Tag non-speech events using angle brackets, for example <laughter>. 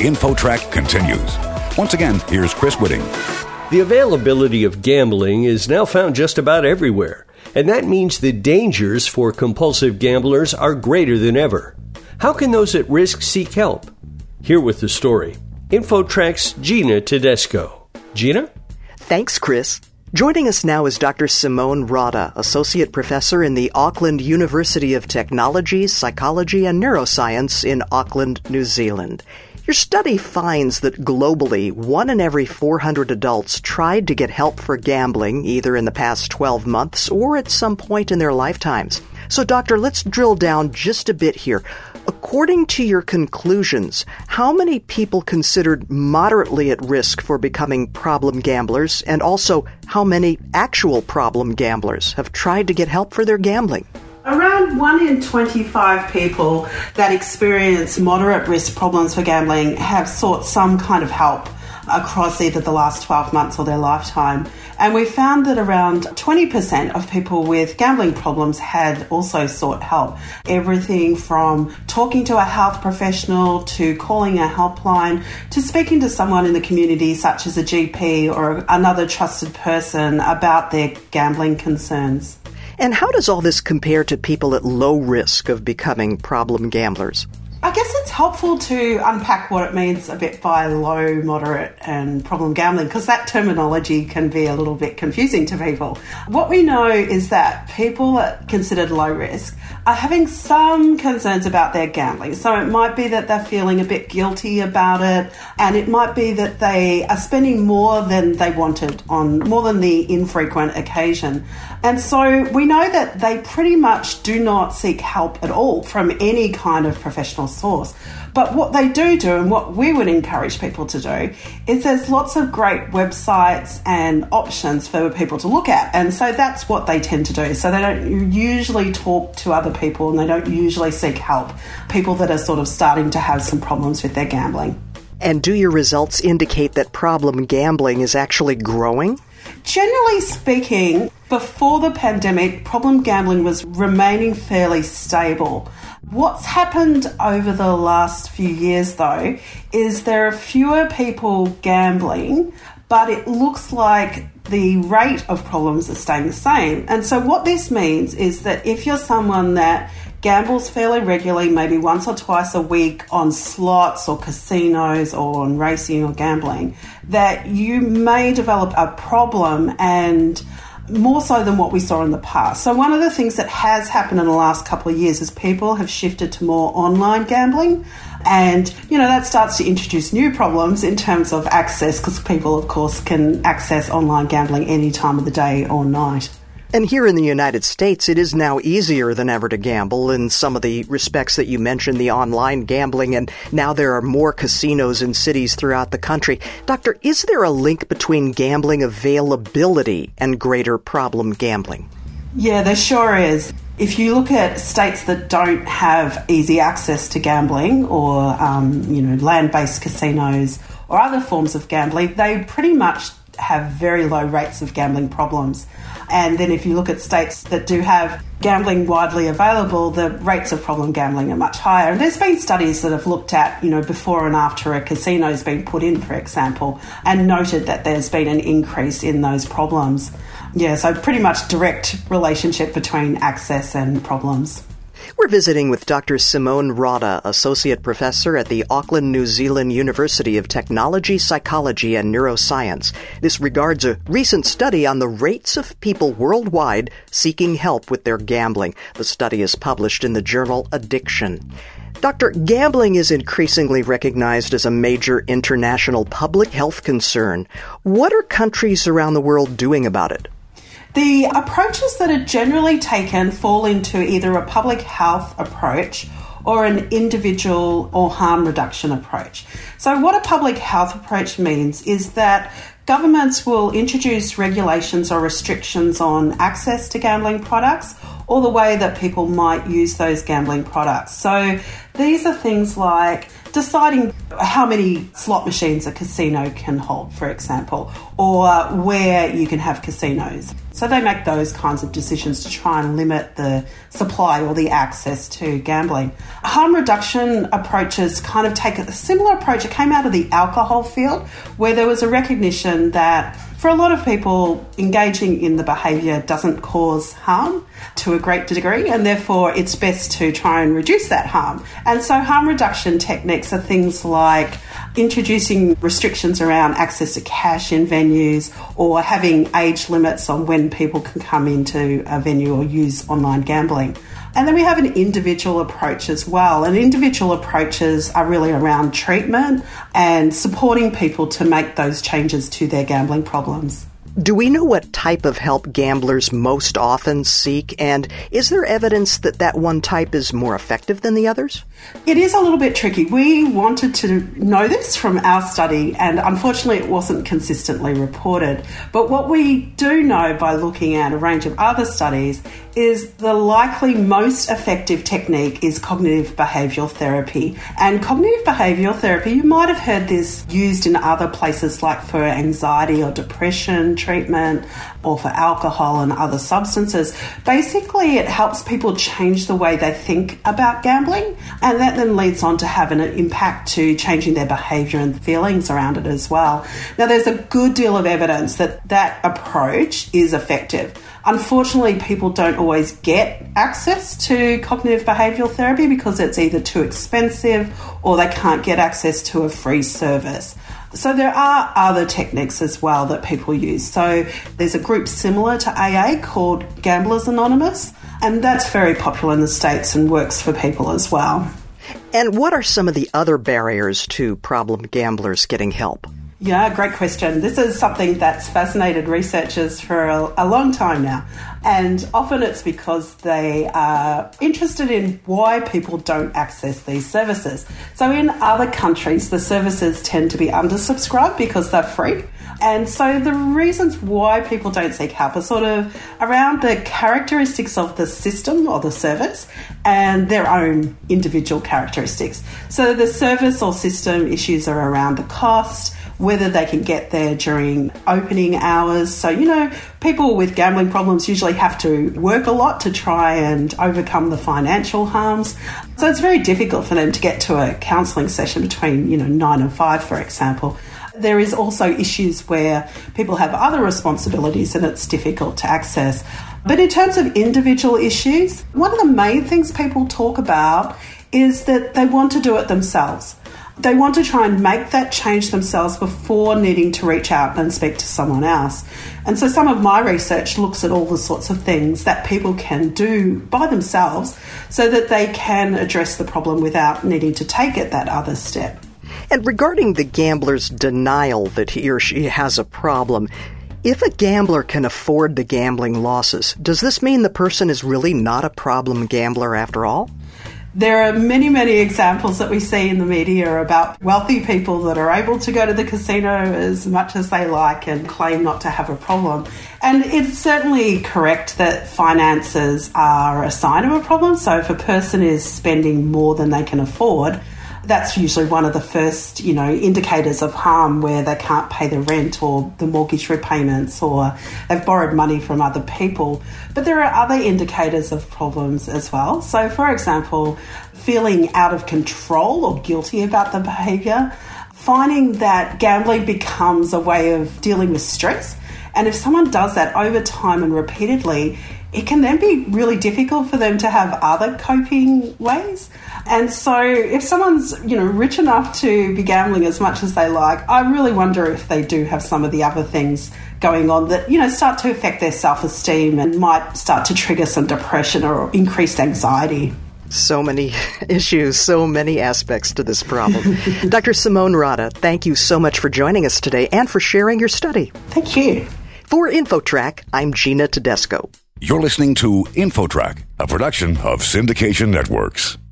InfoTrack continues. Once again, here's Chris Whitting. The availability of gambling is now found just about everywhere, and that means the dangers for compulsive gamblers are greater than ever. How can those at risk seek help? Here with the story, InfoTrack's Gina Tedesco. Gina? Thanks, Chris. Joining us now is Dr. Simone Rodda, Associate Professor in the Auckland University of Technology, Psychology and Neuroscience in Auckland, New Zealand. Your study finds that globally, one in every 400 adults tried to get help for gambling either in the past 12 months or at some point in their lifetimes. So, Doctor, let's drill down just a bit here. According to your conclusions, how many people considered moderately at risk for becoming problem gamblers, and also how many actual problem gamblers have tried to get help for their gambling? Around 1 in 25 people that experience moderate risk problems for gambling have sought some kind of help across either the last 12 months or their lifetime. And we found that around 20% of people with gambling problems had also sought help. Everything from talking to a health professional to calling a helpline to speaking to someone in the community, such as a GP or another trusted person, about their gambling concerns. And how does all this compare to people at low risk of becoming problem gamblers? I guess it's helpful to unpack what it means a bit by low, moderate, and problem gambling because that terminology can be a little bit confusing to people. What we know is that people considered low risk are having some concerns about their gambling. So it might be that they're feeling a bit guilty about it, and it might be that they are spending more than they wanted on more than the infrequent occasion. And so we know that they pretty much do not seek help at all from any kind of professional source. But what they do do, and what we would encourage people to do, is there's lots of great websites and options for people to look at. And so that's what they tend to do. So they don't usually talk to other people and they don't usually seek help. People that are sort of starting to have some problems with their gambling. And do your results indicate that problem gambling is actually growing? Generally speaking, before the pandemic, problem gambling was remaining fairly stable. What's happened over the last few years, though, is there are fewer people gambling, but it looks like the rate of problems are staying the same. And so, what this means is that if you're someone that gambles fairly regularly, maybe once or twice a week on slots or casinos or on racing or gambling, that you may develop a problem and more so than what we saw in the past. So, one of the things that has happened in the last couple of years is people have shifted to more online gambling. And, you know, that starts to introduce new problems in terms of access because people, of course, can access online gambling any time of the day or night. And here in the United States, it is now easier than ever to gamble in some of the respects that you mentioned, the online gambling, and now there are more casinos in cities throughout the country. Doctor, is there a link between gambling availability and greater problem gambling? Yeah, there sure is. If you look at states that don't have easy access to gambling or, um, you know, land based casinos or other forms of gambling, they pretty much have very low rates of gambling problems. And then if you look at states that do have gambling widely available, the rates of problem gambling are much higher. And there's been studies that have looked at, you know, before and after a casino has been put in, for example, and noted that there's been an increase in those problems. Yeah, so pretty much direct relationship between access and problems. We're visiting with Dr. Simone Rodda, Associate Professor at the Auckland, New Zealand University of Technology, Psychology and Neuroscience. This regards a recent study on the rates of people worldwide seeking help with their gambling. The study is published in the journal Addiction. Doctor, gambling is increasingly recognized as a major international public health concern. What are countries around the world doing about it? The approaches that are generally taken fall into either a public health approach or an individual or harm reduction approach. So, what a public health approach means is that governments will introduce regulations or restrictions on access to gambling products or the way that people might use those gambling products. So, these are things like deciding how many slot machines a casino can hold, for example, or where you can have casinos. So they make those kinds of decisions to try and limit the supply or the access to gambling. harm reduction approaches kind of take a similar approach. It came out of the alcohol field where there was a recognition that for a lot of people, engaging in the behaviour doesn't cause harm to a great degree, and therefore it's best to try and reduce that harm. And so, harm reduction techniques are things like introducing restrictions around access to cash in venues or having age limits on when people can come into a venue or use online gambling. And then we have an individual approach as well. And individual approaches are really around treatment and supporting people to make those changes to their gambling problems. Do we know what type of help gamblers most often seek? And is there evidence that that one type is more effective than the others? It is a little bit tricky. We wanted to know this from our study, and unfortunately, it wasn't consistently reported. But what we do know by looking at a range of other studies is the likely most effective technique is cognitive behavioural therapy. And cognitive behavioural therapy, you might have heard this used in other places like for anxiety or depression treatment or for alcohol and other substances. Basically, it helps people change the way they think about gambling, and that then leads on to have an impact to changing their behaviour and feelings around it as well. Now, there's a good deal of evidence that that approach is effective. Unfortunately, people don't always get access to cognitive behavioural therapy because it's either too expensive or they can't get access to a free service. So there are other techniques as well that people use. So there's a group similar to AA called Gamblers Anonymous, and that's very popular in the States and works for people as well. And what are some of the other barriers to problem gamblers getting help? Yeah, great question. This is something that's fascinated researchers for a, a, long time now. And often it's because they are interested in why people don't access these services. So in other countries, the services tend to be undersubscribed because they're free. And so the reasons why people don't seek help are sort of around the characteristics of the system or the service and their own individual characteristics. So the service or system issues are around the cost, whether they can get there during opening hours. So, you know, people with gambling problems usually have to work a lot to try and overcome the financial harms. So it's very difficult for them to get to a counselling session between, you know, nine and five, for example. There is also issues where people have other responsibilities and it's difficult to access. But in terms of individual issues, one of the main things people talk about is that they want to do it themselves. They want to try and make that change themselves before needing to reach out and speak to someone else. And so some of my research looks at all the sorts of things that people can do by themselves so that they can address the problem without needing to take it that other step. And regarding the gambler's denial that he or she has a problem, if a gambler can afford the gambling losses, does this mean the person is really not a problem gambler after all? There are many, many examples that we see in the media about wealthy people that are able to go to the casino as much as they like and claim not to have a problem. And it's certainly correct that finances are a sign of a problem. So if a person is spending more than they can afford, that's usually one of the first, you know, indicators of harm where they can't pay the rent or the mortgage repayments or they've borrowed money from other people. But there are other indicators of problems as well. So, for example, feeling out of control or guilty about the behaviour, finding that gambling becomes a way of dealing with stress. And if someone does that over time and repeatedly, it can then be really difficult for them to have other coping ways. And so if someone's, you know, rich enough to be gambling as much as they like, I really wonder if they do have some of the other things going on that, you know, start to affect their self-esteem and might start to trigger some depression or increased anxiety. So many <laughs> issues, so many aspects to this problem. <laughs> Dr. Simone Rodda, thank you so much for joining us today and for sharing your study. Thank you. For InfoTrack, I'm Gina Tedesco. You're listening to InfoTrack, a production of Syndication Networks.